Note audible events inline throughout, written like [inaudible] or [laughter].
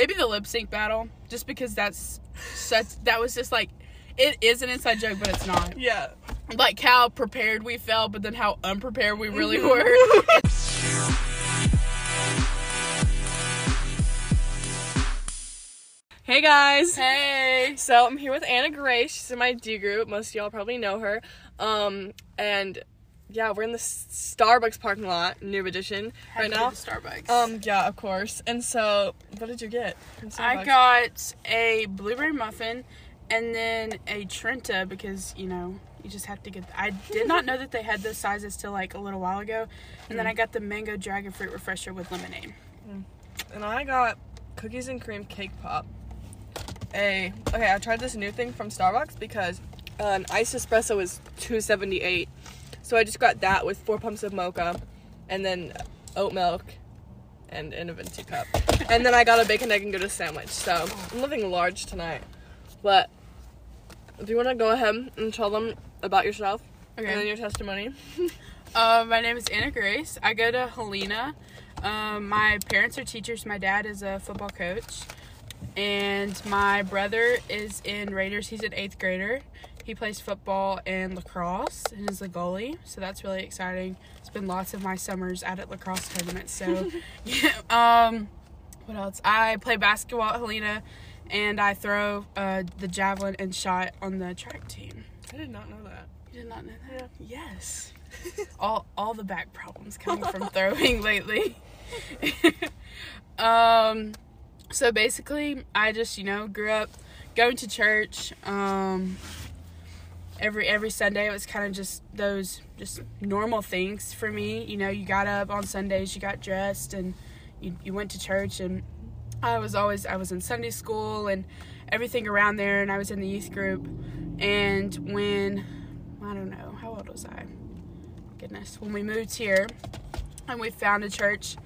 maybe the lip sync battle, just because that's such that was just like it is an inside joke, but it's not. Yeah. Like how prepared we felt, but then how unprepared we really were. [laughs] Hey guys. hey. So I'm here with Anna Grace. She's in my D group. Most of y'all probably know her. Um, and yeah, we're in the Starbucks parking lot, new edition, Had right now. Starbucks. Um, yeah, of course. And so, what did you get? I got a blueberry muffin and then a Trenta because, you know, you just have to get. I did not know that they had those sizes till like a little while ago. And then I got the mango dragon fruit refresher with lemonade. and I got cookies and cream cake pop. A okay, I tried this new thing from Starbucks because uh, an iced espresso is two seventy eight, so I just got that with four pumps of mocha, and then oat milk, and in a venti cup, and then I got a bacon egg and gouda sandwich. So I'm living large tonight, but do you want to go ahead and tell them about yourself and then your testimony? [laughs] Uh, my name is Anna Grace. I go to Helena. Um, my parents are teachers. My dad is a football coach. And my brother is in Raiders. He's an eighth grader. He plays football and lacrosse and is the goalie. So that's really exciting. It's been lots of my summers out at lacrosse tournaments. So, [laughs] yeah, um, what else? I play basketball at Helena and I throw uh, the javelin and shot on the track team. I did not know that. You did not know that? Yes. [laughs] all all the back problems coming from throwing [laughs] lately. um so basically I just, you know, grew up going to church. Um every every Sunday it was kind of just those just normal things for me. You know, you got up on Sundays, you got dressed and you you went to church and I was always I was in Sunday school and everything around there and I was in the youth group and when I don't know, how old was I? Goodness. When we moved here and we found a church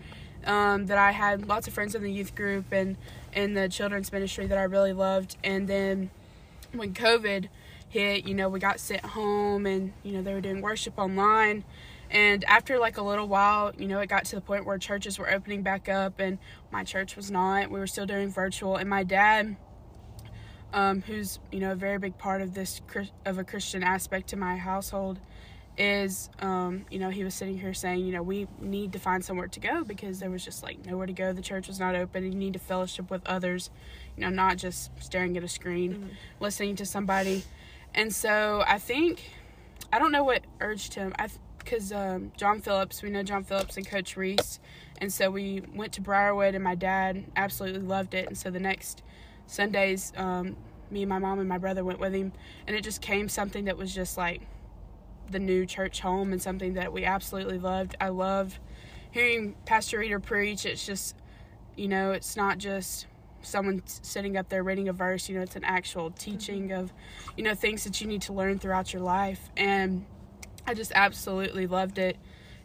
um, that I had lots of friends in the youth group and in the children's ministry that I really loved. And then when COVID hit, you know, we got sent home and, you know, they were doing worship online. And after like a little while, you know, it got to the point where churches were opening back up and my church was not. We were still doing virtual. And my dad, um, who's you know a very big part of this of a Christian aspect to my household, is um, you know he was sitting here saying you know we need to find somewhere to go because there was just like nowhere to go. The church was not open. You need to fellowship with others, you know, not just staring at a screen, listening to somebody. And so I think I don't know what urged him. I because um, John Phillips, we know John Phillips and Coach Reese, and so we went to Briarwood, and my dad absolutely loved it. And so the next Sundays, um, me and my mom and my brother went with him, and it just came something that was just like the new church home and something that we absolutely loved. I love hearing Pastor Reeder preach. It's just, you know, it's not just someone sitting up there reading a verse, you know, it's an actual teaching of, you know, things that you need to learn throughout your life. And I just absolutely loved it.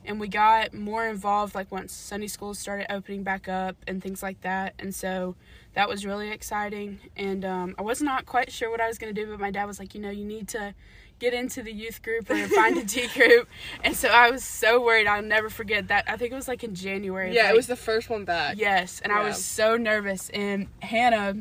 And we got more involved like once Sunday school started opening back up and things like that. And so that was really exciting. And um, I was not quite sure what I was going to do, but my dad was like, you know, you need to get into the youth group or find a T [laughs] group. And so I was so worried. I'll never forget that. I think it was like in January. Yeah, like- it was the first one back. Yes, and I was so nervous. And Hannah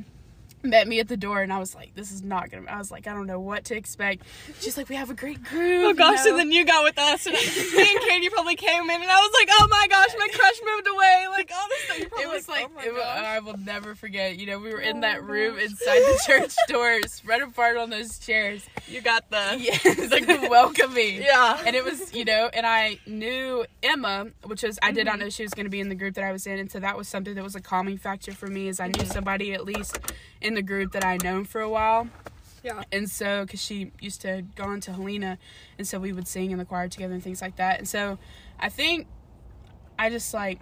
met me at the door, and I was like, "This is not gonna." I was like, "I don't know what to expect." She's like, "We have a great group." Oh you gosh, know? and then you got with us, and [laughs] me and Katie probably came in, and I was like, oh my gosh, my crush moved away. Like, oh, this thing. it was like, oh my it wa- gosh. I will never forget. You know, we were in Oh that my room gosh. inside the [laughs] church doors, spread apart on those chairs. you got the Yes, like the [laughs] welcoming. yeah. and it was you know and i knew emma which was i did Mm-hmm. not know she was going to be in the group that i was in and so that was something that was a calming factor for me is i Mm-hmm. knew somebody at least in the group that i had known for a while. Yeah. and so because she used to go on to helena and so we would sing in the choir together and things like that. And so i think i just like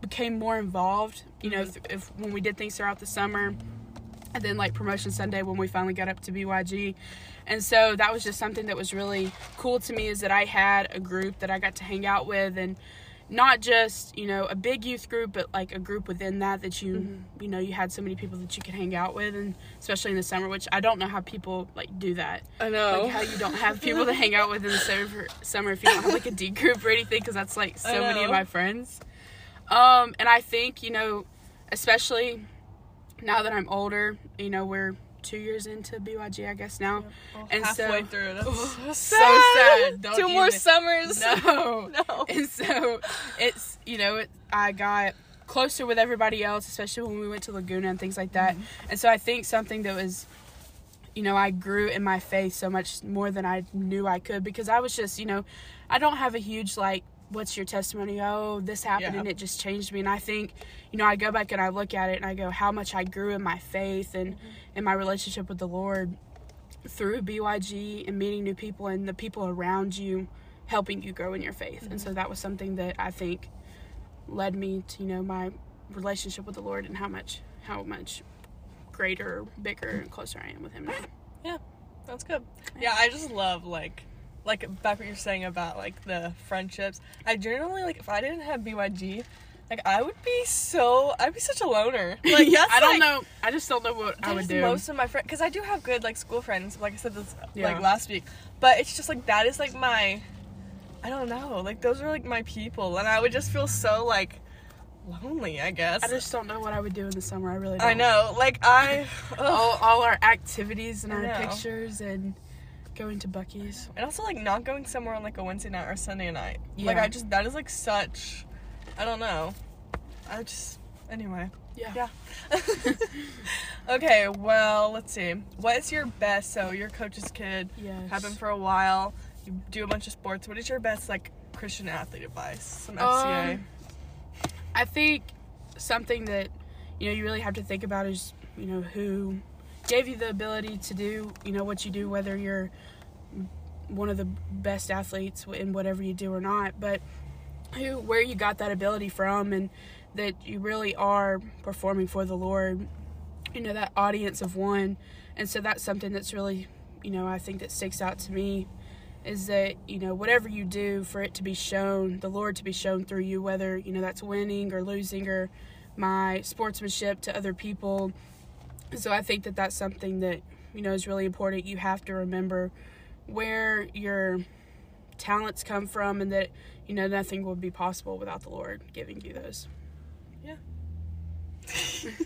became more involved you know mm-hmm. th- if when we did things throughout the summer and then like promotion sunday when we finally got up to byg and so that was just something that was really cool to me is that i had a group that i got to hang out with and not just you know a big youth group but like a group within that that you you know you had so many people that you could hang out with and especially in the summer which i don't know how people like do that I know. like how you don't have people to [laughs] hang out with in the summer, summer if you don't have like a D group or anything because that's like so many of my friends. Um, and I think you know, especially now that I'm older, you know, we're two years into BYG, I guess now. Well, oh, And halfway so- through. That's [laughs] so so sad. sad. Don't Two more even- summers. [laughs] No. [laughs] No. And so it's, you know, it, I got closer with everybody else, especially when we went to Laguna and things like that. Mm-hmm. And so I think something that was, you know, I grew in my faith so much more than I knew I could because I was just, you know, I don't have a huge, like, what's your testimony? Oh, this happened Yeah. and it just changed me. And I think, you know, I go back and I look at it and I go, how much I grew in my faith and mm-hmm. in my relationship with the Lord through BYG and meeting new people and the people around you helping you grow in your faith. And so mm-hmm. that was something that I think led me to, you know, my relationship with the Lord and how much how much greater, bigger and closer I am with him now. Yeah. That's good. Yeah, I just love like like back what you're saying about like the friendships. I generally like if I didn't have BYG, like I would be so I'd be such a loner. [laughs] Like that's I don't like, know. I just don't know what I would do. Most of my friends, because I do have good like school friends. Like I said this Yeah. like last week, but it's just like that is like my, I don't know. Like those are like my people, and I would just feel so like lonely. I guess. I just don't know what I would do in the summer. I really don't. I know. Like I. [laughs] All, all our activities and I our know. pictures and going to Buc-ee's. And also like not going somewhere on like a Wednesday night or Sunday night. Yeah. Like I just that is like such I don't know. I just anyway. Yeah. Yeah. [laughs] okay, well, let's see. What is your best so you're a coach's kid, Yes. have been for a while, you do a bunch of sports. What is your best like Christian athlete advice? Some Um, FCA. I think something that you know you really have to think about is you know who gave you the ability to do you know what you do whether you're one of the best athletes in whatever you do or not but who where you got that ability from and that you really are performing for the Lord you know that audience of one. And so that's something that's really you know I think that sticks out to me is that you know whatever you do for it to be shown the lord to be shown through you whether you know that's winning or losing or my sportsmanship to other people so i think that that's something that you know is really important. You have to remember where your talents come from and that you know nothing would be possible without the lord giving you those. [laughs]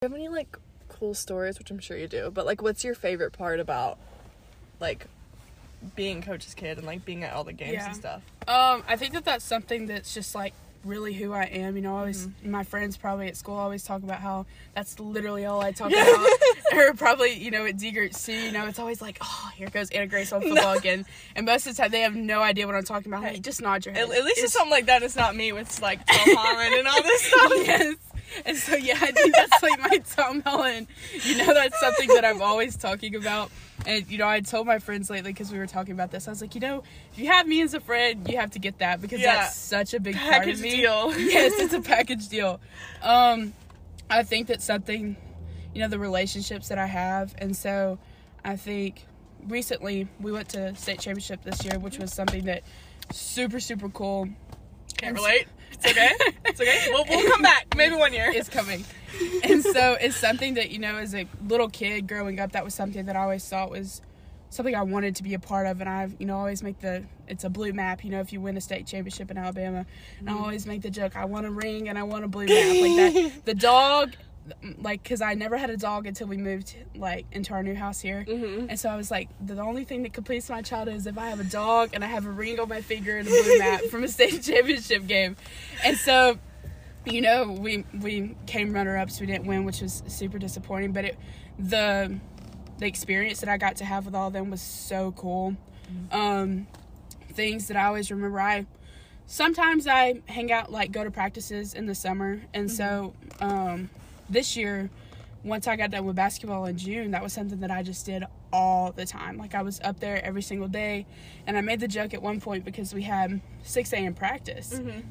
Do you have any like cool stories, which I'm sure you do, but like what's your favorite part about like being coach's kid and like being at all the games Yeah. and stuff? Um, I think that that's something that's just like really who I am. You know, I always mm-hmm. my friends probably at school always talk about how that's literally all I talk [laughs] about. or probably you know at D Group C, you know, it's always like, oh, here goes Anna Grace on football again. And most of the time they have no idea what I'm talking about. I'm like, just nod your head. At, at least it's something like that. It's not me with like Tom [laughs] Holland and all this stuff. yes. And so yeah, I think that's like my Tom Holland. You know, that's something that I'm always talking about. And you know, I told my friends lately because we were talking about this. I was like, you know, if you have me as a friend, you have to get that because Yeah. that's such a big part Package of me. deal. [laughs] yes, it's a package deal. Um, I think that's something, you know, the relationships that I have, and so I think recently we went to state championship this year, which was something that super super cool. Can't relate. It's okay. It's okay. We'll, we'll come back. Maybe one year. is coming. and so it's something that, you know, as a little kid growing up, that was something that I always thought was something I wanted to be a part of. And I've, you know, always make the, it's a blue map, you know, if you win a state championship in Alabama. And I mm-hmm. always make the joke, I want a ring and I want a blue map. Like that. The dog, like, cause I never had a dog until we moved, like, into our new house here. Mhm. And so I was like, the only thing that completes my childhood is if I have a dog and I have a ring on my finger and a blue [laughs] map from a state championship game. And so, you know, we we came runner ups. We didn't win, which was super disappointing. But it the the experience that I got to have with all of them was so cool. Um, things that I always remember. I sometimes I hang out like go to practices in the summer, and so um, this year, once I got done with basketball in June, that was something that I just did all the time. Like I was up there every single day, and I made the joke at one point because we had six a.m. practice, Mhm.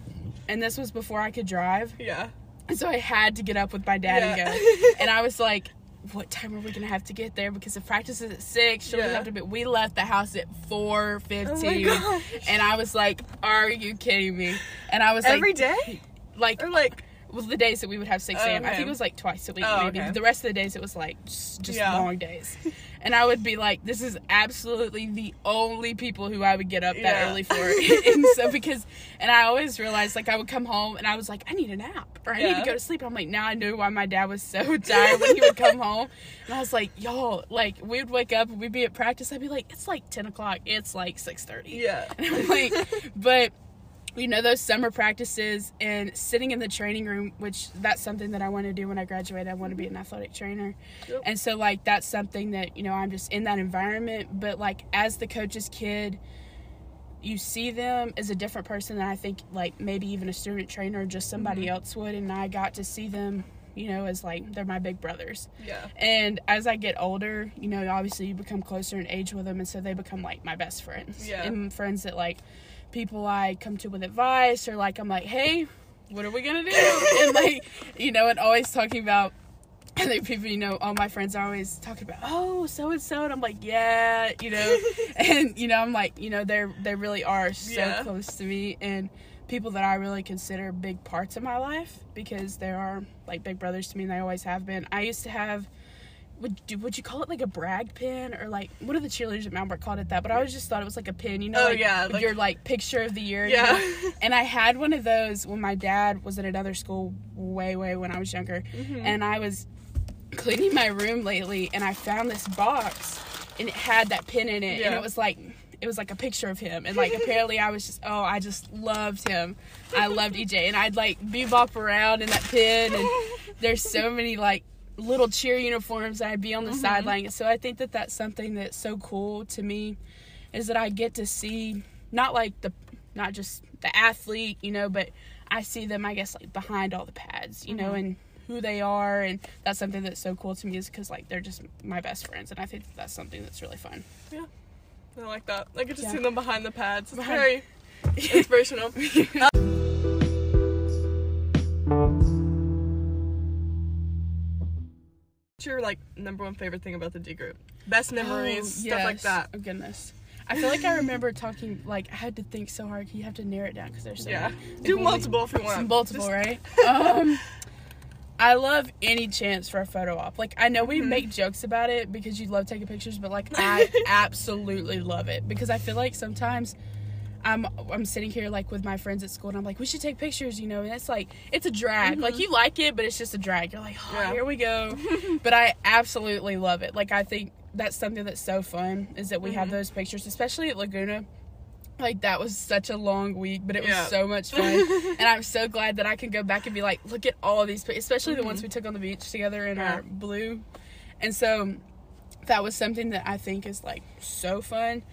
and this was before I could drive, Yeah. and so I had to get up with my dad Yeah. and go. [laughs] And I was like, "What time are we gonna have to get there? Because the practice is at six, she'll Yeah. have to be." We left the house at four Oh my and I was like, "Are you kidding me?" And I was Every like, day? like Or like well, the days that we would have 6 a.m. I think it was like twice a week, Oh, maybe. okay. The rest of the days, it was like just, just Yeah. long days. [laughs] and I would be like, this is absolutely the only people who I would get up that Yeah. early for. [laughs] [laughs] and so, because, and I always realized, like, I would come home and I was like, I need a nap or I need to go to sleep. I'm like, now I knew why my dad was so tired when he would come home. And I was like, y'all, like, we would wake up and we'd be at practice. I'd be like, it's like 10 o'clock. It's like 6.30. Yeah. And I'm like, but you know those summer practices and sitting in the training room, which that's something that I want to do when I graduate. I want to be an athletic trainer, Yep. and so like that's something that you know I'm just in that environment. But like as the coach's kid, you see them as a different person than I think like maybe even a student trainer or just somebody Mm-hmm. else would, and I got to see them. You know, as like they're my big brothers. Yeah. And as I get older, you know, obviously you become closer in age with them, and so they become like my best friends. Yeah. And friends that like people I come to with advice, or like I'm like, hey, what are we gonna do? [laughs] and like, you know, and always talking about. [laughs] and like people, you know, all my friends are always talking about, oh, so and so, and I'm like, yeah, you know, [laughs] and you know, I'm like, you know, they're they really are so Yeah. close to me, and people that I really consider big parts of my life because they are like big brothers to me, and they always have been. I used to have would you, would you call it like a brag pin or like what are the cheerleaders at Mount called it that? But I always just thought it was like a pin, you know, Oh, like, yeah, like- your like picture of the year. you Yeah. know? [laughs] And I had one of those when my dad was at another school way way when I was younger, Mm-hmm. and I was cleaning my room lately, and I found this box, and it had that pin in it, and it was like. It was like a picture of him, and like apparently I was just oh I just loved him, I loved EJ, and I'd like bebop around in that pin, and [laughs] there's so many like little cheer uniforms I'd be on the mm-hmm. sideline. So I think that that's something that's so cool to me is that I get to see not like the not just the athlete, you know, but I see them I guess like behind all the pads, you know, mm-hmm. and who they are and that's something that's so cool to me is cuz like they're just my best friends and I think that that's something that's really fun. Yeah. I like that. I get to Yeah. see them behind the pads. It's Behind- very [laughs] inspirational. [laughs] What's your like number one favorite thing about the D group? Best memories, Oh, stuff like that. Oh goodness. I feel like I remember talking like I had to think so hard. You have to narrow it down because there's so Yeah. many. Do multiple if you want. Multiple, Just- right? [laughs] Um, I love any chance for a photo op. Like I know we Mm-hmm. make jokes about it because you love taking pictures, but like [laughs] I absolutely love it because I feel like sometimes I'm I'm sitting here like with my friends at school and I'm like we should take pictures, you know, and it's like it's a drag. Like you like it, but it's just a drag. You're like, oh, Mm-hmm. Yeah. here we go. [laughs] but I absolutely love it. Like I think that's something that's so fun is that we Mm-hmm. have those pictures, especially at Laguna. Like that was such a long week, but it was Yeah. so much [laughs] fun, and I'm so glad that I can go back and be like, look at all these, especially the ones we took on the beach together in Mm-hmm. Yeah. our blue, and so that was something that I think is like so fun.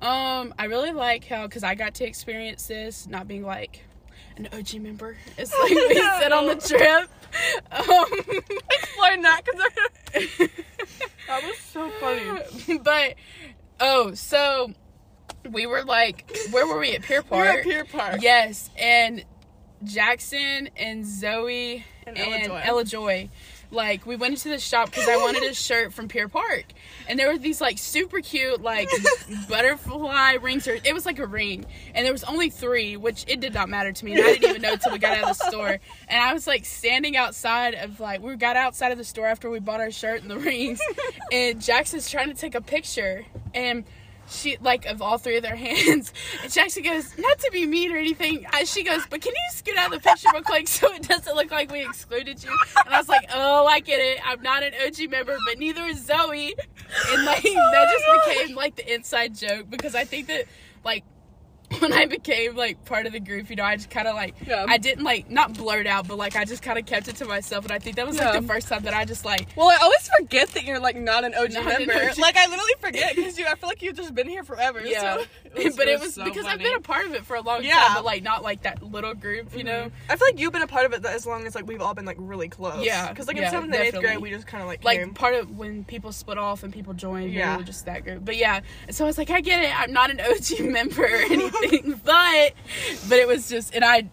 Um, I really like how because I got to experience this, not being like an OG member. It's like [laughs] we sit on the trip. Um, Explain that because [laughs] that was so funny. but oh, so we were like, where were we at Pier We Park? were at Pier Park. Yes, and Jackson and Zoe And and, Ella Ella, Joy. Like we went into the shop because I wanted a shirt from Pier Park, and there were these like super cute like [laughs] butterfly rings. Or it was like a ring, and there was only three, which it did not matter to me. And I didn't even know until we got out of the store. And I was like standing outside of like we got outside of the store after we bought our shirt and the rings, and Jackson's trying to take a picture, and she like of all three of their [laughs] hands. And she actually goes, not to be mean or anything. She goes, but can you scoot out of the picture real quick so it doesn't look like we excluded you? And I was like, oh, I get it. I'm not an OG member, but neither is Zoe. And like that just oh became like the inside joke because I think that like [laughs] when I became like part of the group, you know, I just kind of like Yeah. I didn't like not blurt out, but like I just kind of kept it to myself, and I think that was like Yeah. the first time that I just like Well, I always forget that you're like not an OG Not an member. OG. Like I literally forget because you. I feel like you've just been here forever. Yeah, [laughs] so [laughs] but it was so because I've been a part of it for a long Yeah. time, but like not like that little group, you mm-hmm. know. I feel like you've been a part of it as long as like we've all been like really close. Yeah, Because like in seventh and eighth grade, we just kind of like Like came. part of when people split off and people joined, yeah, we were just that group. But yeah, so I was like, I get it. I'm not an OG member or anything, [laughs] but but it was just, and I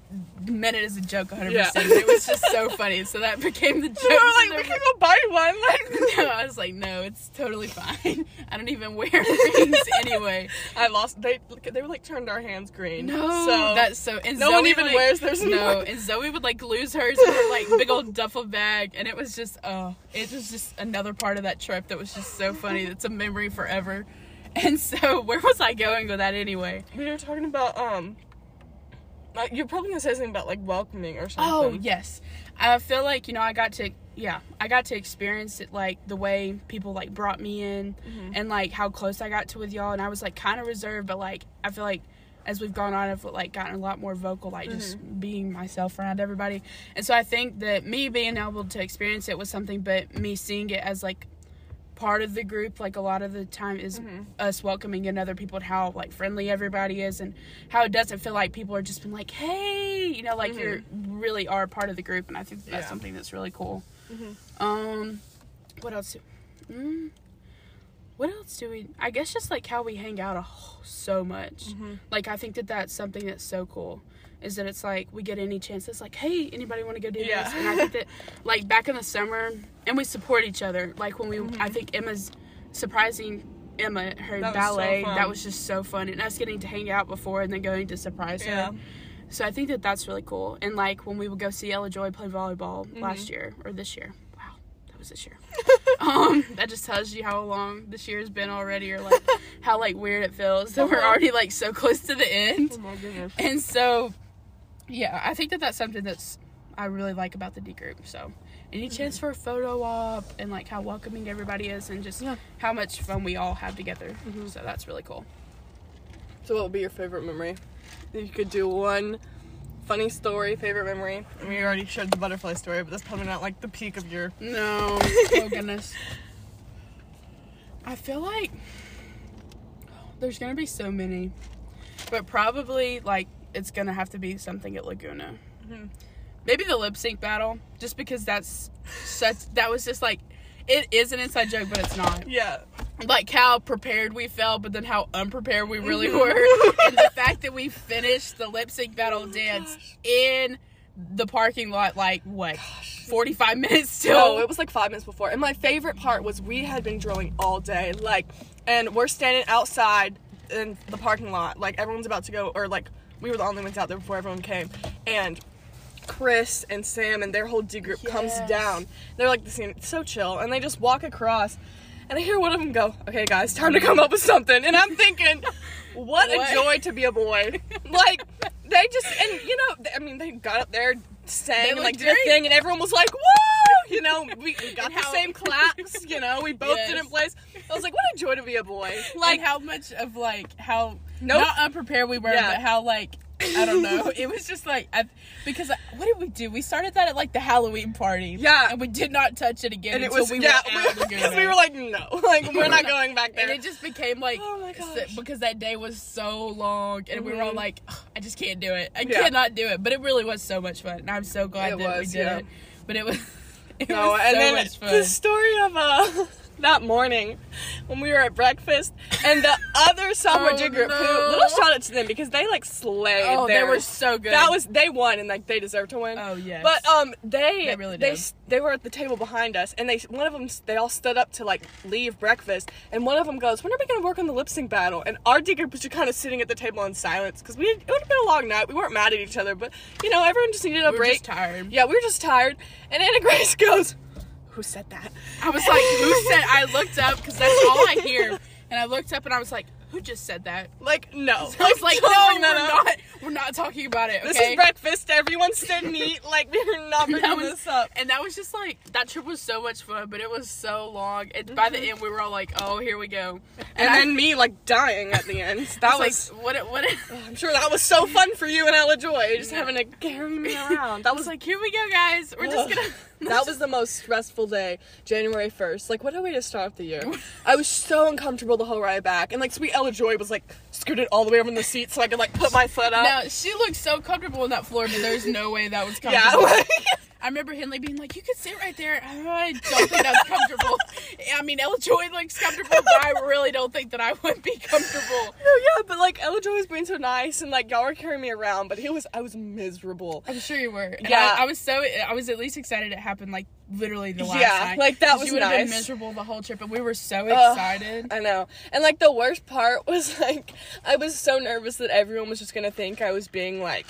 meant it as a joke 100%. Yeah. It was just so funny. So that became the [laughs] joke. We were like, we can go buy one. Like, [laughs] no, I was like, no, it's totally fine. I don't even wear rings anyway. I lost. They they were like turned our hands green. No, so that's so. And no one even like, wears theirs No, anymore. and Zoe would like lose hers in her like big old duffel bag, and it was just oh, it was just another part of that trip that was just so funny. It's a memory forever. [laughs] And so, where was I going with that anyway? we were talking about um. Like, you're probably gonna say something about like welcoming or something. Oh yes, I feel like you know I got to yeah I got to experience it like the way people like brought me in Mm-hmm. and like how close I got to with y'all and I was like kind of reserved but like I feel like as we've gone on I've like gotten a lot more vocal like just Mm-hmm. being myself around everybody and so I think that me being able to experience it was something but me seeing it as like part of the group like a lot of the time is Mm-hmm. us welcoming in other people and how like friendly everybody is and how it doesn't feel like people are just been like hey you know like you're really are part of the group and i think that's Mm-hmm. Yeah. something that's really cool Mhm. um what else do, mm, what else do we i guess just like how we hang out a, so much Mhm. like i think that that's something that's so cool is that it's like we get any chance it's like hey anybody want to go do Yeah. this and i think that like back in the summer and we support each other like when we Mm-hmm. i think emma's surprising emma her That was so ballet that was just so fun and us getting to hang out before and then going to surprise her Yeah. so i think that that's really cool and like when we would go see ella joy play volleyball Mm-hmm. last year or this year wow that was this year [laughs] um that just tells you how long this year has been already or like [laughs] how like weird it feels that we're Uh-huh. already like so close to the end Oh my goodness. and so, yeah, I think that that's something that's I really like about the D group. So, any mm-hmm. chance for a photo op and like how welcoming everybody is, and just Yeah. how much fun we all have together. Mm-hmm. So that's really cool. So, what would be your favorite memory? If you could do one funny story, favorite memory. I mean, you already shared the butterfly story, but that's probably not like the peak of your. No, oh [laughs] goodness. I feel like there's gonna be so many, but probably like it's gonna have to be something at Laguna. Mhm. Maybe the lip sync battle, just because that's such. That was just like, it is an inside joke, but it's not. Yeah. Like how prepared we felt, but then how unprepared we really Mhm. were, [laughs] and the fact that we finished the lip sync battle dance in the parking lot, like what, forty five minutes still. No, it was like five minutes before. And my favorite part was we had been drilling all day, like, and we're standing outside in the parking lot, like everyone's about to go, or like we were the only ones out there before everyone came, and Chris and Sam and their whole D group comes down. They're like the scene, so chill, and they just walk across. And I hear one of them go, "Okay, guys, time to come up with something." And I'm thinking, what, [laughs] What? a joy to be a boy! [laughs] like they just, and you know, I mean, they got up there, sang, and like did a thing, and everyone was like, "Woo!" You know, [laughs] we, we got And the how- same claps. You know, we both Yes. did in place. I was like, what a joy to be a boy! like Like, how much of like how Nope. not unprepared we were, Yeah. but how like I don't know. [laughs] it was just like I, because I, what did we do? We started that at like the Halloween party. Yeah. and we did not touch it again and it was we yeah, were because we [laughs] were like, no, [laughs] like we're not going back there. and it just became like Oh my gosh. because that day was so long and we were all Mhm. like "Ugh, i just can't do it i Yeah. cannot do it but it really was so much fun and i'm so glad It that we did yeah. it but it was it no, was and so then much fun the story of uh that morning when we were at breakfast and the other sophomore Oh, group no. who little shout out to them because they like slayed oh they were so good that was they won and like they deserved to win. oh yes But um, they They really they did. s- they were at the table behind us, and they one of them they all stood up to like leave breakfast, and one of them goes, "When are we gonna work on the lip sync battle?" And our D group was just kind of sitting at the table in silence because we it would have been a long night. We weren't mad at each other, but you know everyone just needed a we were break. just tired Yeah, we were just tired. And Anna Grace [laughs] goes, "Who said that?" i was like who said i looked up because that's all i hear and i looked up and i was like who just said that Like, no. [laughs] I was like, don't no, we're not, we're not talking about it. This is breakfast. Everyone sit [laughs] and eat. Like, we're not bringing was- this up. And that was just like that trip was so much fun, but it was so long. And by the mm-hmm. end, we were all like, "Oh, here we go." And, I- then me, like, dying at the end. [laughs] That was was. like, "What? What?" Oh, I'm sure that was so fun for you and Ella Joy, just No. having to carry me around. That was was like, "Here we go, guys. We're just gonna." [laughs] that was the most stressful day, January 1st. Like, what a way to start off the year. [laughs] I was so uncomfortable the whole ride back. And, like, sweet Ella Joy was, like, scooted all the way over in the seat so I could, like, put my foot up. Now she looked so comfortable on that floor, but there's no way that was yeah, comfortable. like, [laughs] I remember Henley being like, "You could sit right there." I don't think that's comfortable. I mean, Ella Joy looks comfortable, but I really don't think that I would be comfortable. No, yeah, but like Ella Joy was being so nice, and like y'all were carrying me around, but it was I was miserable. I'm sure you were. Yeah. I, I was so I was at least excited it happened like literally the last Yeah, night. like, that was would have been miserable the whole trip, and we were so Ugh. excited. I know. And like the worst part [laughs] was like I was so nervous that everyone was just gonna think I was being like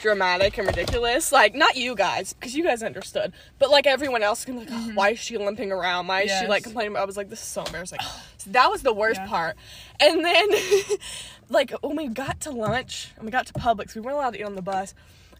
dramatic and ridiculous. Like not you guys, because you guys understood. But like everyone else be like, oh, why is she limping around? Why is she like complaining? I was like, this is so embarrassing. [sighs] So that was the worst Yeah. part. And then [laughs] like when we got to lunch and we got to Publix, we weren't allowed to eat on the bus.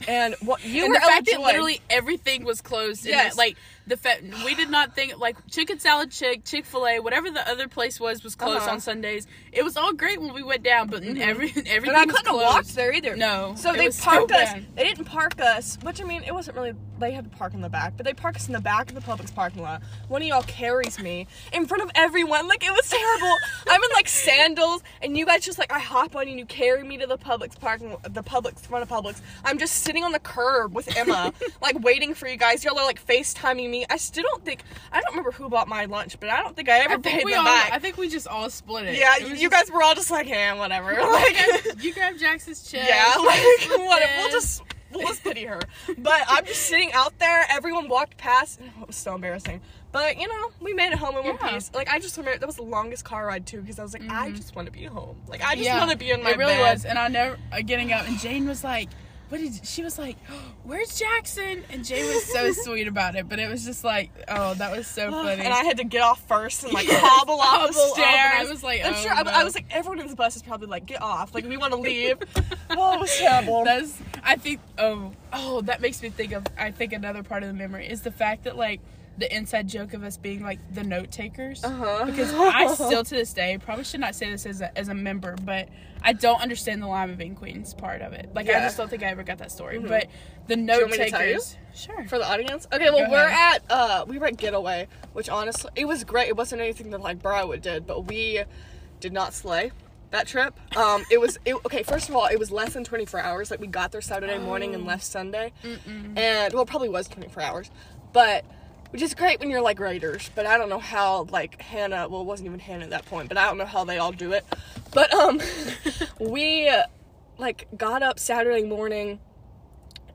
And what you and were the fact that literally everything was closed. Yes. that, like the fa- we did not think like chicken salad chick, Chick Fil A, whatever the other place was was closed Uh-huh. on Sundays. It was all great when we went down, but every [laughs] everything And I couldn't closed. walk there either. No, So they was so parked us. bad. They didn't park us, which I mean, it wasn't really. They had to park in the back, but they parked us in the back of the Publix parking lot. One of y'all carries me in front of everyone. Like it was terrible. [laughs] I'm in like sandals, and you guys just like I hop on you and you carry me to the Publix parking, the Publix front of Publix. I'm just sitting on the curb with Emma, [laughs] like waiting for you guys. Y'all are like FaceTiming me. I still don't think I don't remember who bought my lunch, but I don't think I ever I paid them all. back. I think we just all split it. yeah, It you just- guys were all just like, [laughs] [laughs] "Yeah, whatever." You Like, grabbed- you grabbed Jackson's check. yeah, like what? it. We'll just we'll just pity her. But I'm just sitting out there. Everyone walked past. [laughs] It was so embarrassing. But you know, we made it home in one piece. Like I just remember that was the longest car ride too, because I was like, I just want to be home. Like I just Mm-hmm. Yeah, want to be in my It really bed. was, and I never uh, getting up, and Jane was like, "What did?" She was like, "Where's Jackson?" And jay was so [laughs] sweet about it, but it was just like, oh, that was so funny. And I had to get off first and like Yeah. hobble off Hobble the off, stairs. I was like, I'm oh, sure. I, no. I was like, everyone in the bus is probably like, get off. Like we want to [laughs] leave. oh, it was terrible. That's I think oh oh that makes me think of I think another part of the memory is the fact that like the inside joke of us being like the note takers Uh-huh. because I [laughs] still to this day probably should not say this as a, as a member but I don't understand the Lima Bean Queens part of it like I just don't think I ever got that story Mhm. but the note want me to tell you? takers sure for the audience. Okay, well Go we're ahead. at uh we were at Getaway, which honestly it was great. It wasn't anything that like Briarwood did, but we did not slay that trip. Um it was it, okay, first of all, it was less than 24 hours. Like we got there Saturday morning and left Sunday. And well, it probably was 24 hours. But which is great when you're like writers, but I don't know how like Hannah, well it wasn't even Hannah at that point, but I don't know how they all do it. But um [laughs] we uh, like got up Saturday morning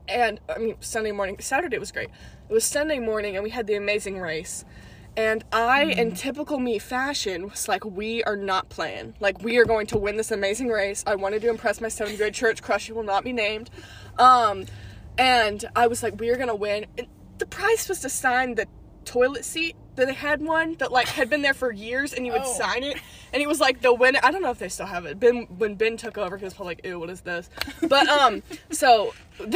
and I mean Sunday morning. Saturday was great. It was Sunday morning, and we had the amazing race. And I, in typical me fashion, was like, "We are not playing. Like, we are going to win this amazing race. I wanted to impress my seventh grade church crush, who will not be named." Um, and I was like, "We are gonna win." And the prize was to sign the toilet seat that they had one that like had been there for years, and you would Oh. sign it, and it was like the winner. I don't know if they still have it. Ben when Ben took over, he was probably like, "Ew, what is this?" But um, [laughs] so [laughs]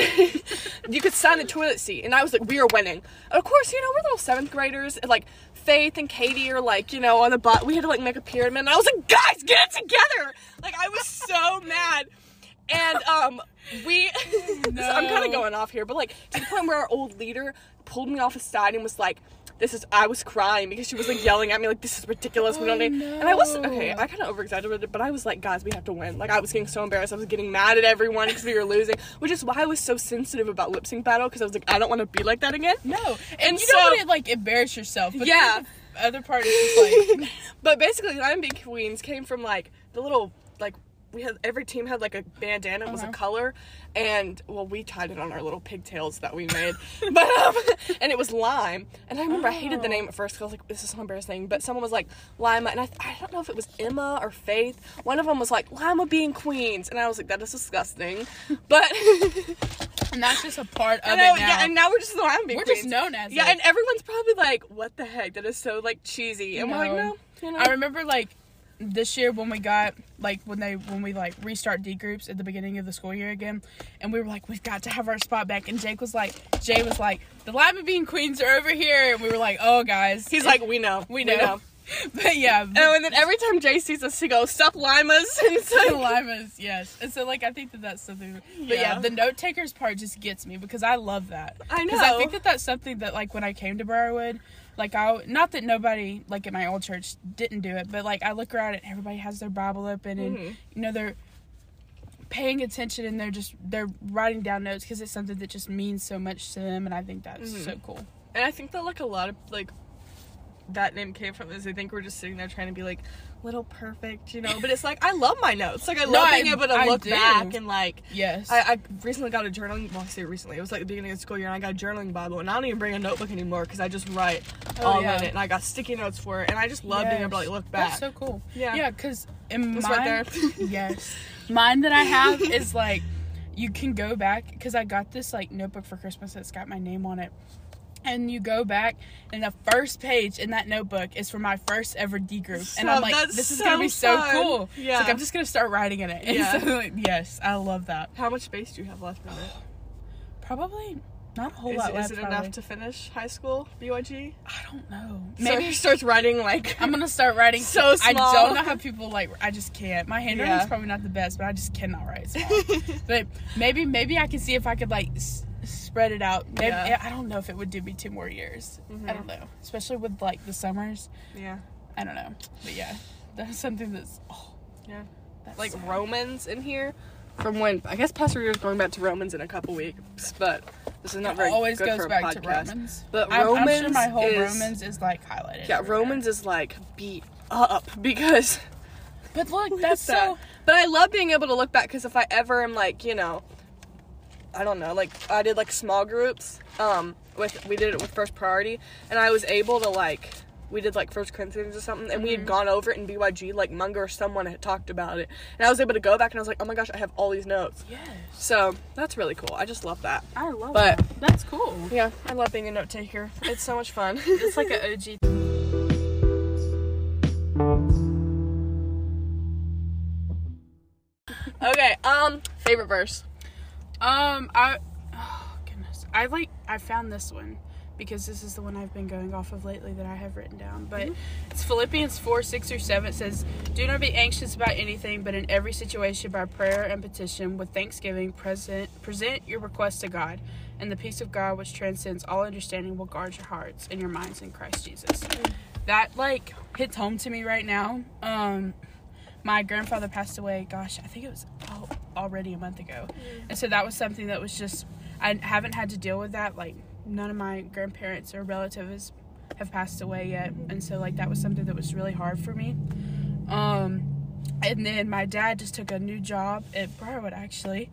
you could sign the toilet seat, and I was like, "We are winning." And of course, you know we're little seventh graders, and like Faith and Katie are like, you know, on the bot. We had to like make a pyramid, and I was like, "Guys, get it together!" Like I was so mad. And um, we. [laughs] so I'm kind of going off here, but like to the point where our old leader pulled me off the side and was like, "This is." I was crying because she was like yelling at me like, "This is ridiculous. we don't Oh, need." And I was okay. I kind of over exaggerated, but I was like, "Guys, we have to win." Like I was getting so embarrassed. I was getting mad at everyone because we were losing, which is why I was so sensitive about lip sync battle because I was like, I don't want to be like that again. no and, And you so- don't want to like embarrass yourself but Yeah. other part is just like [laughs] but basically, Lima Bean Queens came from like the little like we had every team had like a bandana it was a Uh-huh. color and well we tied it on our little pigtails that we made [laughs] but um and it was lime and i remember i hated the Oh. name at first because i was like this is so embarrassing but someone was like lima and I, I don't know if it was emma or faith one of them was like lima being queens and i was like that is disgusting [laughs] but and that's just a part of know, it now yeah and now we're just lima being queens. we're queens just known as yeah it. and everyone's probably like what the heck that is so like cheesy and we're like No. no you know I remember like this year when we got like when they when we like restart D groups at the beginning of the school year again, and we were like we've got to have our spot back, and Jake was like Jay was like the Lima Bean Queens are over here, and we were like oh guys, he's like we know. We know, [laughs] but yeah, but Oh, and then every time Jay sees us, he goes, "Stop limas!" [laughs] And the like, Limas, yes, and so like I think that that's something, but yeah, Yeah. the note takers part just gets me because I love that. I know. Because I think that that's something that like when I came to Briarwood, like I not that nobody like at my old church didn't do it, but like I look around and everybody has their Bible open and Mhm. you know they're paying attention and they're just they're writing down notes because it's something that just means so much to them and I think that's Mhm. so cool. And I think that like a lot of like that name came from is I think we're just sitting there trying to be like little perfect, you know. But it's like I love my notes. Like I No, love I- being able to I look do. back and like Yes. I, I recently got a journaling. Well, I say recently. It was like the beginning of the school year, and I got a journaling Bible, and I don't even bring a notebook anymore because I just write Oh, all yeah. in it, and I got sticky notes for it, and I just love being able to like look back. That's so cool. Yeah. Yeah, because in It's mine, right there. [laughs] yes, mine that I have is like you can go back because I got this like notebook for Christmas that's got my name on it. And you go back, and the first page in that notebook is for my first ever D group, and I'm like, "This is so gonna be so fun. cool." It's Yeah. like I'm just gonna start writing in it. And Yeah. so, like, yes, I love that. How much space do you have left in it? Probably not a whole Is, lot it- left. is it probably. enough to finish high school BYG? I don't know. Maybe Maybe he starts writing like I'm gonna start writing [laughs] So small. I don't know how people like. I just can't. My handwriting's Yeah. probably not the best, but I just cannot write small. [laughs] but maybe maybe I can see if I could like s- spread it out. Maybe Yeah. I don't know if it would do me two more years. I Mhm. don't know, especially with like the summers. yeah, I don't know, but yeah, that's something that's oh, yeah. that's Like so- Romans in here. From when I guess Pastor Reeder's going back to Romans in a couple weeks, but this is not very It always good goes for a back to podcast. Romans. But I'm, I'm sure Romans my whole is- Romans is like highlighted. Yeah. Romans is like beat up [laughs] because But look, [laughs] that's that. so. But I love being able to look back because if I ever am like, you know, I don't know, like I did like small groups. Um, with we did it with First Priority, and I was able to like. We did like First Corinthians or something, and we had Mhm. gone over it in BYG. Like Munger or someone had talked about it, and I was able to go back and I was like, "Oh my gosh, I have all these notes." Yes, So that's really cool. I just love that. I love But- that. That's cool. Yeah, I love being a note taker. It's so much fun. [laughs] It's like an OG okay. Um, favorite verse. Um, I oh goodness, I like I found this one because this is the one I've been going off of lately that I have written down. But it's Philippians four six or seven. It says, "Do not be anxious about anything, but in every situation by prayer and petition with thanksgiving present present your requests to God." And the peace of God, which transcends all understanding, will guard your hearts and your minds in Christ Jesus. That like hits home to me right now. Um, my grandfather passed away. Gosh, I think it was al- already a month ago, and so that was something that was just I haven't had to deal with that. Like none of my grandparents or relatives have passed away yet, and so like that was something that was really hard for me. Um, and then my dad just took a new job at Briarwood actually,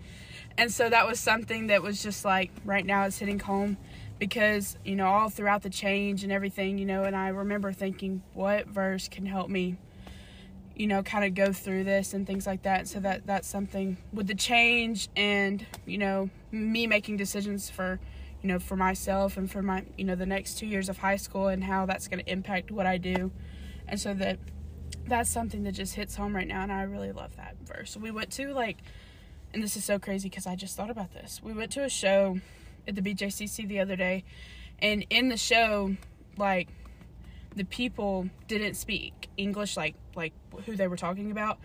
and so that was something that was just like right now it's hitting home because you know all throughout the change and everything you know and i remember thinking what verse can help me you know kind of go through this and things like that so that that's something with the change and you know me making decisions for you know for myself and for my you know the next two years of high school and how that's going to impact what i do. And so that that's something that just hits home right now and i really love that verse. We went to like and this is so crazy because i just thought about this. We went to a show at the bjcc the other day and in the show like the people didn't speak english like like who they were talking about.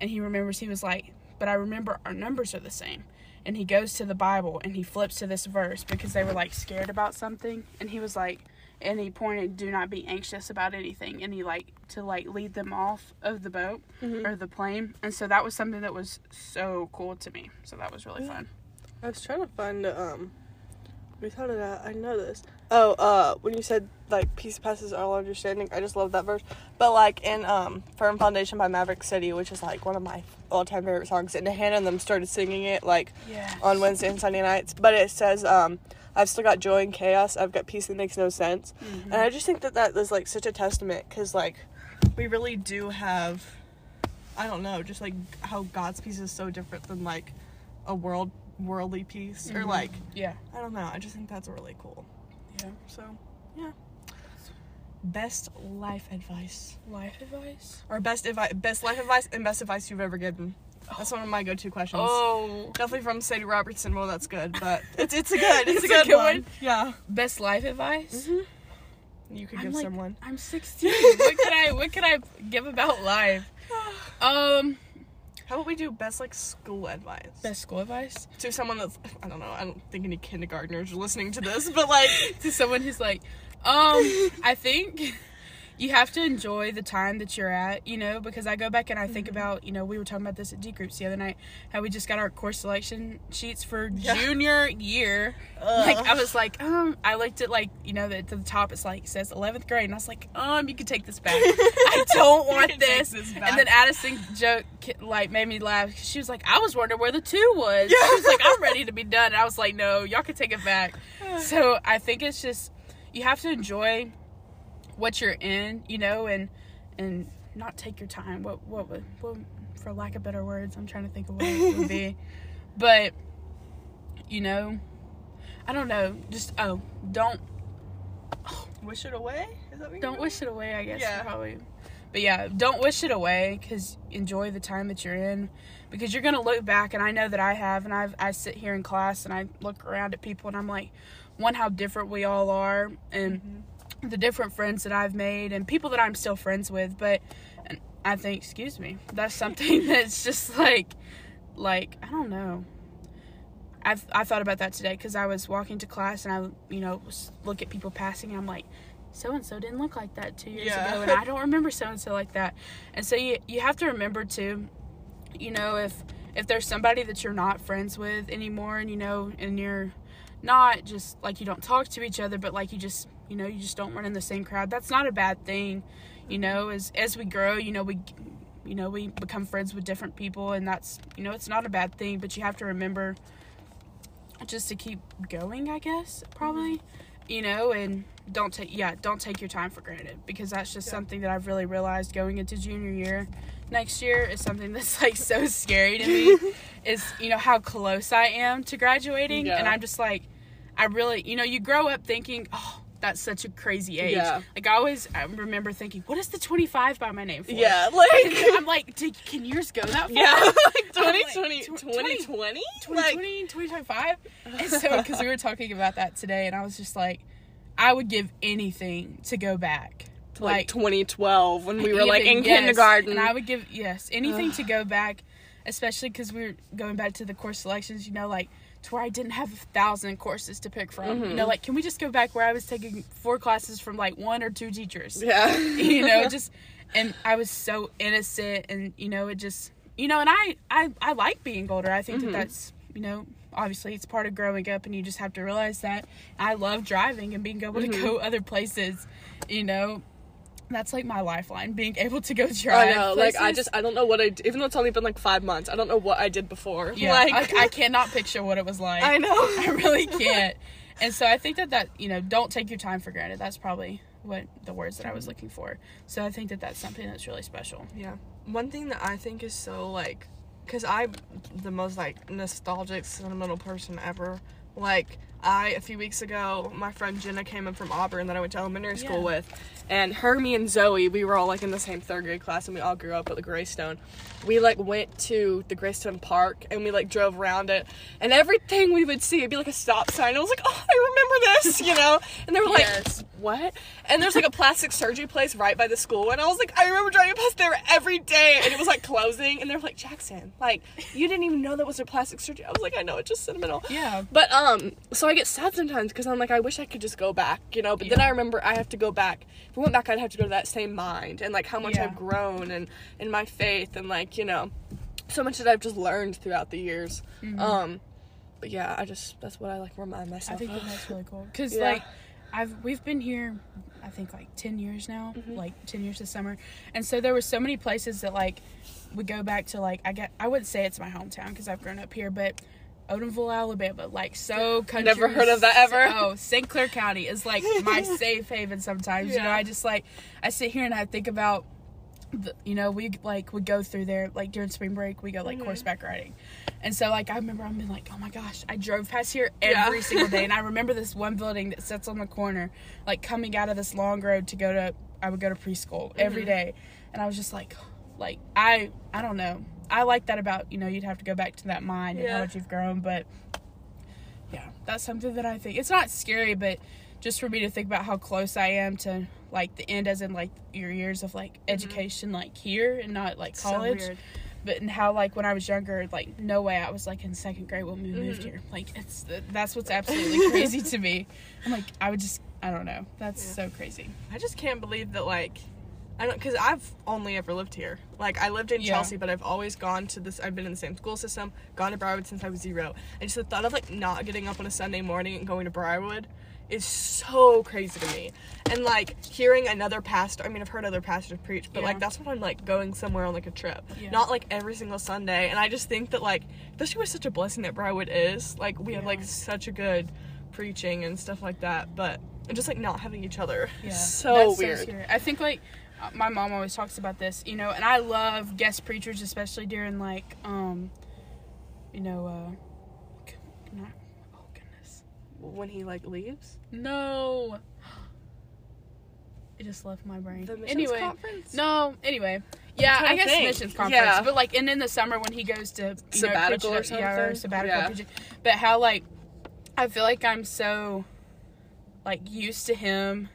And he remembers he was like but i remember our numbers are the same. And he goes to the bible and he flips to this verse because they were like scared about something. And he was like and he pointed do not be anxious about anything. And he like to like lead them off of the boat Mhm. or the plane. And so that was something that was so cool to me. So that was really Yeah. fun. I was trying to find um. We thought of that. I know this. Oh, uh, when you said like peace passes all understanding, I just love that verse. But like in um Firm Foundation by Maverick City, which is like one of my all-time favorite songs, and Hannah and them started singing it like yeah on Wednesday and Sunday nights. But it says um. I've still got joy in chaos. I've got peace that makes no sense. Mm-hmm. And I just think that that is like such a testament because like we really do have, I don't know, just like how God's peace is so different than like a world worldly peace or Mhm. like yeah I don't know. I just think that's really cool. yeah So yeah. Best life advice life advice or best advice, best life advice and best advice you've ever given. That's one of my go-to questions. oh Definitely from Sadie Robertson. Well, that's good, but it's it's a good it's, It's a good, one. one. Yeah. best life advice You could I'm give like- someone. I'm 16. what could I what could I give about life? [sighs] Um, How about we do best like school advice best school advice to someone that's I don't know. I don't think any kindergartners are listening to this, but like [laughs] to someone who's like, um, [laughs] I think you have to enjoy the time that you're at, you know, because I go back and I think Mm-hmm. about, you know, we were talking about this at D groups the other night, how we just got our course selection sheets for Yeah. junior year. Like I was like, um, I looked at like, you know, the, to the top it's like says 11th grade, and I was like, um, you can take this back. [laughs] I don't want this. this And then Addison joke like made me laugh. She was like, I was wondering where the two was. Yeah. She was like, I'm ready to be done. And I was like, no, y'all can take it back. [sighs] So I think it's just you have to enjoy what you're in, you know, and and not take your time. What what would what, for lack of better words, I'm trying to think of what it would be. [laughs] But you know, I don't know. Just oh, don't [gasps] Wish it away? Is that what don't wish it away. I guess Yeah. probably. But yeah, don't wish it away because enjoy the time that you're in because you're gonna look back and I know that I have and I've I sit here in class and I look around at people and I'm like, one how different we all are and Mm-hmm. The different friends that I've made and people that I'm still friends with, but I think excuse me, that's something [laughs] that's just like like I don't know. I've I thought about that today because I was walking to class and I you know look at people passing and I'm like so and so didn't look like that two years Yeah. ago and I don't remember so and so like that and so you you have to remember to you know if if there's somebody that you're not friends with anymore and you know and you're not just like you don't talk to each other but like you just you know you just don't run in the same crowd that's not a bad thing you know as as we grow you know we you know we become friends with different people and that's you know it's not a bad thing but you have to remember just to keep going i guess probably you know and don't take yeah don't take your time for granted because that's just Yeah. something that i've really realized going into junior year next year is something [laughs] that's like so scary to me [laughs] is you know how close i am to graduating Yeah. and i'm just like i really you know you grow up thinking oh that's such a crazy age Yeah. like i always i remember thinking what is the 25 by my name for Yeah, [laughs] like i'm like "Did- can years go that far yeah, [laughs] like I'm like, 2020, 2020, 2020, 2025. And so, [laughs] because we were talking about that today, and I was just like, I would give anything to go back. like, like 2012 when we were like in yes, kindergarten. And I would give, yes, anything to go back, especially because we were going back to the course selections, you know, like to where I didn't have a thousand courses to pick from. You Mm-hmm. know, like, can we just go back where I was taking four classes from like one or two teachers? yeah, [laughs] you know [laughs] just and i was so innocent and you know it just you know and i i, I like being older i think Mm-hmm. that that's you know obviously it's part of growing up and you just have to realize that i love driving and being able to Mm-hmm. go other places you know that's like my lifeline being able to go drive I know. Like I just I don't know what I even though it's only been like five months. I don't know what I did before. yeah like I, I [laughs] cannot picture what it was like I know. [laughs] I really can't. And so I think that that you know don't take your time for granted. That's probably what the words that I was looking for. So I think that that's something that's really special. Yeah. One thing that I think is so like, cause I'm the most like nostalgic, sentimental person ever. Like I a few weeks ago, my friend Jenna came in from Auburn that I went to elementary school Yeah. with, and her, me, and Zoe, we were all like in the same third grade class, and we all grew up at the Greystone. We like went to the Greystone Park, and we like drove around it, and everything we would see, it'd be like a stop sign. I was like, oh, I remember this, you know. And they were like, Yes. what? And there's like a plastic surgery place right by the school, and I was like, I remember driving past there every day, and it was like closing, and they were like, Jackson, like you didn't even know that was a plastic surgery. I was like, I know, it's just sentimental. Yeah. But um, so I get sad sometimes because I'm like, I wish I could just go back, you know. But then I remember I have to go back. If I went back, I'd have to go to that same mind and like how much Yeah. I've grown and in my faith and like you know, so much that I've just learned throughout the years. Um, but yeah, I just that's what I like remind myself. I think that's really cool [laughs] because Yeah. like I've we've been here I think like 10 years now Mm-hmm. like 10 years this summer and so there were so many places that like we go back to like I get I wouldn't say it's my hometown because I've grown up here but Odenville, Alabama, like so country. Never heard of that ever. Oh, St. Clair County is like my [laughs] safe haven sometimes. You know, I just like I sit here and I think about you know, we like would go through there like during spring break. We go like Mm-hmm. horseback riding, and so like I remember I'm being like, oh my gosh, I drove past here Yeah. every single day, and I [laughs] remember this one building that sits on the corner, like coming out of this long road to go to. I would go to preschool every Mm-hmm. day, and I was just like, like I I don't know. I like that about you know you'd have to go back to that mind and how Yeah. much you've grown, but yeah, that's something that I think it's not scary, but just for me to think about how close I am to like the end, as in like your years of like education, like here and not like Mm-hmm. So college. weird. but and how like when I was younger, like no way I was like in second grade when we moved Mm-hmm. here. Like it's that's what's absolutely [laughs] crazy to me. I'm like I would just I don't know. That's Yeah. so crazy. I just can't believe that like I don't because I've only ever lived here. Like I lived in Yeah. Chelsea, but I've always gone to this. I've been in the same school system, gone to Briarwood since I was zero. And just the thought of like not getting up on a Sunday morning and going to Briarwood is so crazy to me. And like hearing another pastor. I mean, I've heard other pastors preach, but Yeah. like that's when I'm like going somewhere on like a trip, Yeah. not like every single Sunday. And I just think that like especially with such a blessing that Briarwood is, like we have like such a good preaching and stuff like that, but. And just like not having each other, Yeah, is so That's weird. scary. I think like my mom always talks about this, you know, and I love guest preachers, especially during like, um, you know, uh, c- not, oh goodness, when he like leaves no, [gasps] it just left my brain. the missions anyway, conference. no, anyway, yeah, I guess think. missions conference, Yeah. but like, and in the summer when he goes to you Sabbatical know, or yeah, or sabbatical Yeah. preaching, but how like, I feel like I'm so like used to him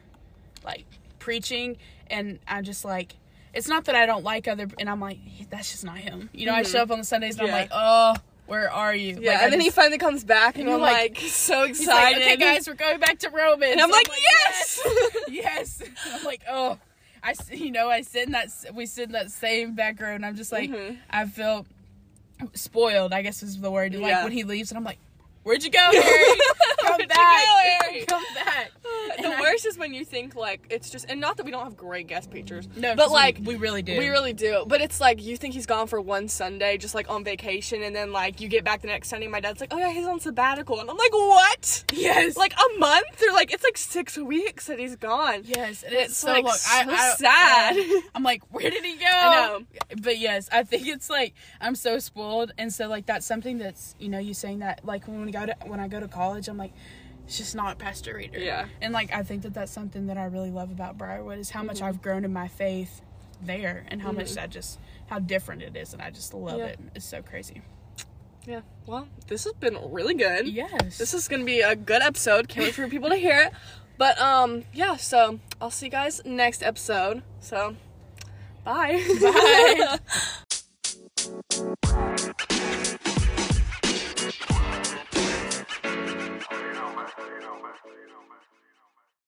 like preaching and I'm just like it's not that I don't like other and I'm like that's just not him. You know, I Mhm. show up on the Sundays and Yeah. I'm like, "Oh, where are you?" Yeah, Like, I and then he finally comes back, and And I'm like, like- so he's like, excited. "Okay, guys, we're going back to Romans." and I'm like, yes. yes. [laughs] yes. I'm like, "Oh, I you know, I sit in that we sit in that same back row and I'm just like Mhm. I feel spoiled, I guess is the word. Like Yeah. when he leaves and I'm like, "Where'd you go, [laughs] Harry? Come back. go, Harry?" Come back." [laughs] the And I- worst is when you think like it's just, and not that we don't have great guest preachers, No, but 'cause we- like we really do. We really do. But it's like you think he's gone for one Sunday, just like on vacation, and then like you get back the next Sunday, my dad's like, "Oh yeah, he's on sabbatical," and I'm like, "What? Yes. Like a month or like it's like six weeks that he's gone." Yes, and It's, it's, so like. I, so I- sad. I- I'm like, where did he go? I know. But yes, I think it's like I'm so spoiled, and so like that's something that's you know you saying that like when we go to when I go to college, I'm like. It's just not Pastor Reeder. Yeah. And like I think that that's something that I really love about Briarwood is how much Mm-hmm. I've grown in my faith there, and how much that just how different it is, and I just love Yeah. it. It's so crazy. Yeah. Well, this has been really good. Yes. This is gonna be a good episode. Can't wait for people to hear it. But um, yeah. So I'll see you guys next episode. So, bye. Bye. [laughs]